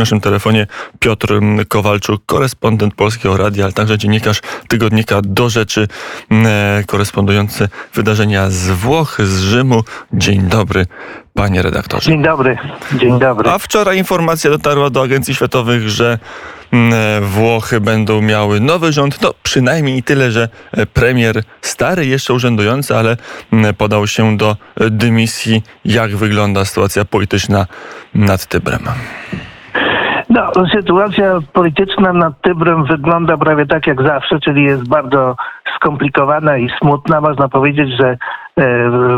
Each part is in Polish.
naszym telefonie Piotr Kowalczuk, korespondent Polskiego Radia, ale także dziennikarz tygodnika Do Rzeczy, korespondujący wydarzenia z Włoch, z Rzymu. Dzień dobry, panie redaktorze. Dzień dobry, dzień dobry. A wczoraj informacja dotarła do agencji światowych, że Włochy będą miały nowy rząd. No przynajmniej tyle, że premier stary, jeszcze urzędujący, ale podał się do dymisji. Jak wygląda sytuacja polityczna nad Tybrem? No, sytuacja polityczna nad Tybrem wygląda prawie tak jak zawsze, czyli jest bardzo skomplikowana i smutna. Można powiedzieć, że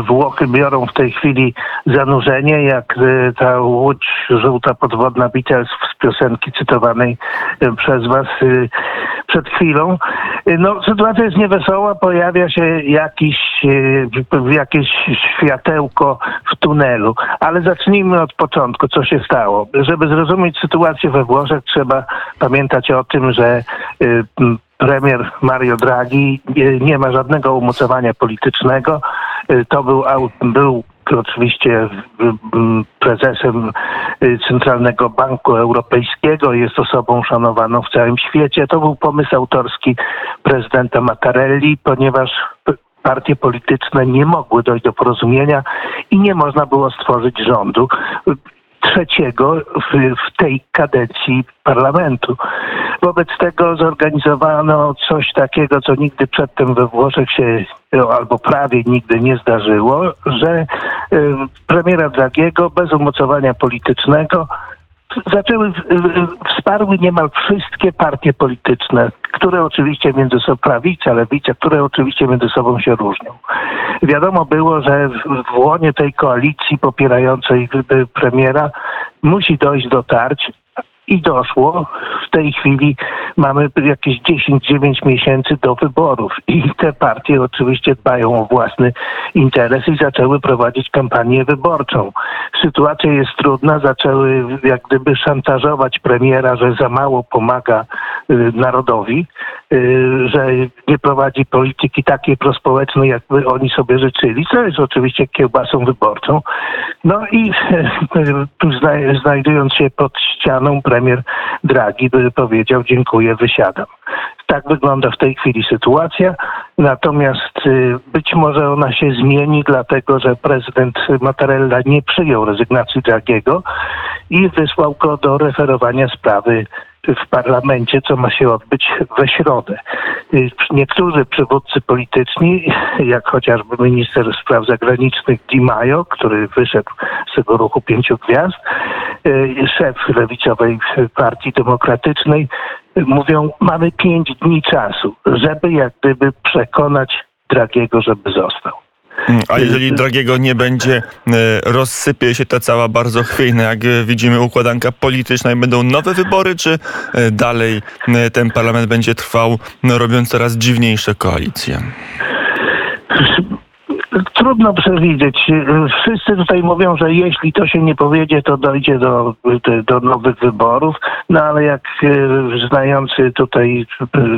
Włochy biorą w tej chwili zanurzenie, jak e, ta łódź żółta podwodna Beatles z piosenki cytowanej e, przez was przed chwilą. No, sytuacja jest niewesoła, pojawia się jakiś, jakieś światełko w tunelu. Ale zacznijmy od początku, co się stało. Żeby zrozumieć sytuację we Włoszech, trzeba pamiętać o tym, że premier Mario Draghi nie ma żadnego umocowania politycznego. Y, to był, był oczywiście prezesem y, Centralnego Banku Europejskiego, jest osobą szanowaną w całym świecie. To był pomysł autorski prezydenta Mattarelli, ponieważ partie polityczne nie mogły dojść do porozumienia i nie można było stworzyć rządu trzeciego w, w tej kadencji parlamentu. Wobec tego zorganizowano coś takiego, co nigdy przedtem we Włoszech się albo prawie nigdy nie zdarzyło, że y, premiera Dragiego bez umocowania politycznego zaczęły, wsparły niemal wszystkie partie polityczne, które oczywiście między sobą, prawica, lewica, które oczywiście między sobą się różnią. Wiadomo było, że w łonie tej koalicji popierającej premiera musi dojść do tarć, i doszło. W tej chwili mamy jakieś 10-9 miesięcy do wyborów i te partie oczywiście dbają o własny interes i zaczęły prowadzić kampanię wyborczą. Sytuacja jest trudna, zaczęły jak gdyby szantażować premiera, że za mało pomaga narodowi, y, że nie prowadzi polityki takiej prospołecznej, jakby oni sobie życzyli, co jest oczywiście kiełbasą wyborczą. No i y, znajdując się pod ścianą, premier Draghi powiedział dziękuję, wysiadam. Tak wygląda w tej chwili sytuacja, natomiast y, być może ona się zmieni, dlatego że prezydent Mattarella nie przyjął rezygnacji Draghiego i wysłał go do referowania sprawy w parlamencie, co ma się odbyć we środę. Y, niektórzy przywódcy polityczni, jak chociażby minister spraw zagranicznych Di Maio, który wyszedł z tego ruchu pięciu gwiazd, y, szef lewicowej partii demokratycznej, mówią, mamy pięć dni czasu, żeby jak gdyby przekonać Dragiego, żeby został. A jeżeli Dragiego nie będzie, e, rozsypie się ta cała bardzo chwiejna, jak widzimy, układanka polityczna i będą nowe wybory, czy e, dalej e, ten parlament będzie trwał, robiąc coraz dziwniejsze koalicje? Trudno przewidzieć. Wszyscy tutaj mówią, że jeśli to się nie powiedzie, to dojdzie do, do nowych wyborów, no ale jak e, znający tutaj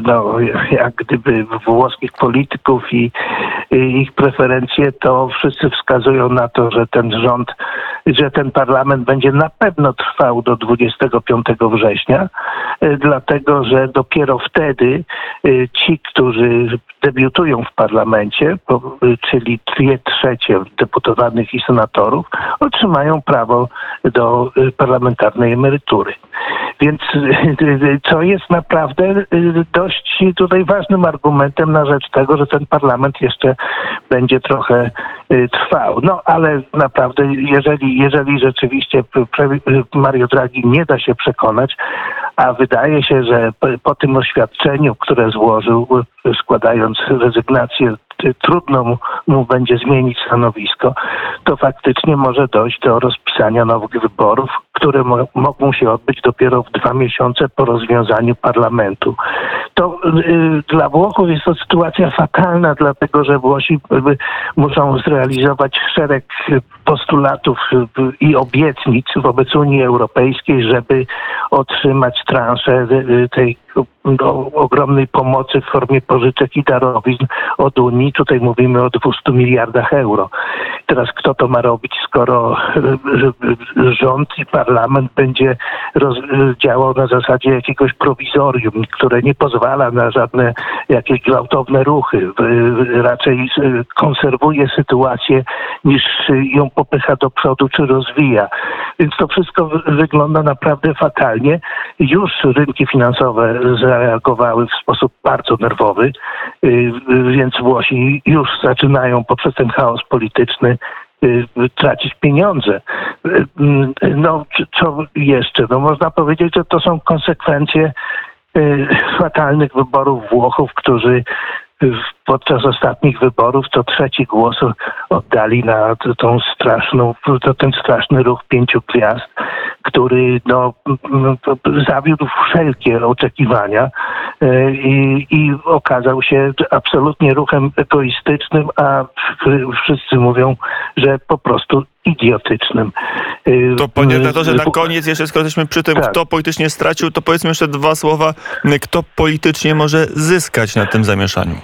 no, jak gdyby włoskich polityków i, i ich preferencje, to wszyscy wskazują na to, że ten rząd, że ten parlament będzie na pewno trwał do 25 września, e, dlatego że dopiero wtedy e, ci, którzy debiutują w parlamencie, czyli dwie trzecie deputowanych i senatorów, otrzymają prawo do parlamentarnej emerytury. Więc y, co jest naprawdę y, dość tutaj ważnym argumentem na rzecz tego, że ten parlament jeszcze będzie trochę trwał. No ale naprawdę, jeżeli, jeżeli rzeczywiście Mario Draghi nie da się przekonać, a wydaje się, że po tym oświadczeniu, które złożył, składając rezygnację trudno mu, mu, będzie zmienić stanowisko, to faktycznie może dojść do rozpisania nowych wyborów, które mo mogą się odbyć dopiero w dwa miesiące po rozwiązaniu parlamentu. To y, dla Włochów jest to sytuacja fatalna, dlatego że Włosi muszą zrealizować szereg postulatów y, i obietnic wobec Unii Europejskiej, żeby otrzymać transzę y, tej no, ogromnej pomocy w formie pożyczek i darowizn od Unii. Tutaj mówimy o 200 miliardach euro. Teraz kto to ma robić, skoro rząd i parlament będzie działał na zasadzie jakiegoś prowizorium, które nie pozwala na żadne jakieś gwałtowne ruchy. Raczej konserwuje sytuację niż ją popycha do przodu czy rozwija. Więc to wszystko wy- wygląda naprawdę fatalnie. Już rynki finansowe zareagowały w sposób bardzo nerwowy, y, więc Włosi już zaczynają poprzez ten chaos polityczny y, tracić pieniądze. Y, y, No, co jeszcze? No, można powiedzieć, że to są konsekwencje fatalnych wyborów Włochów, którzy podczas ostatnich wyborów to trzeci głos oddali na tą straszną, ten straszny ruch pięciu gwiazd, który no, m, m, zawiódł wszelkie oczekiwania y, i, i okazał się absolutnie ruchem egoistycznym, a wszyscy mówią, że po prostu idiotycznym. Y, To panie y, redaktorze, na koniec jeszcze skoro jesteśmy przy tym, Tak. kto politycznie stracił, to powiedzmy jeszcze dwa słowa, kto politycznie może zyskać na tym zamieszaniu.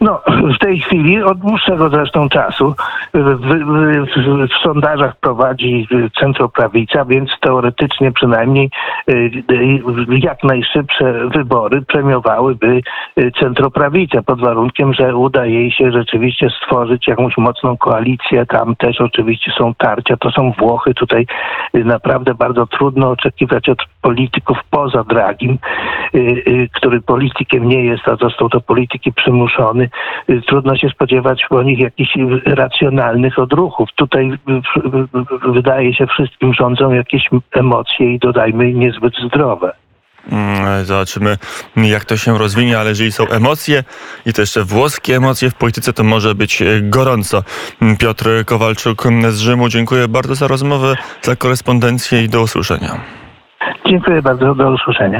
No, w tej chwili, od dłuższego zresztą czasu, w, w, w, w sondażach prowadzi centroprawica, więc teoretycznie przynajmniej y, y, jak najszybsze wybory premiowałyby y, centroprawicę, pod warunkiem, że uda jej się rzeczywiście stworzyć jakąś mocną koalicję. Tam też oczywiście są tarcia, to są Włochy. Tutaj naprawdę bardzo trudno oczekiwać od polityków poza Dragim, y, y, który politykiem nie jest, a został do polityki przymuszony. Y, Trudno się spodziewać po nich jakichś racjonalnych odruchów. Tutaj wydaje się wszystkim rządzą jakieś emocje i dodajmy niezbyt zdrowe. Mm, Zobaczymy, jak to się rozwinie, ale jeżeli są emocje i to jeszcze włoskie emocje w polityce, to może być e, gorąco. Piotr Kowalczuk z Rzymu, dziękuję bardzo za rozmowę, za korespondencję i do usłyszenia. Dziękuję bardzo, do usłyszenia.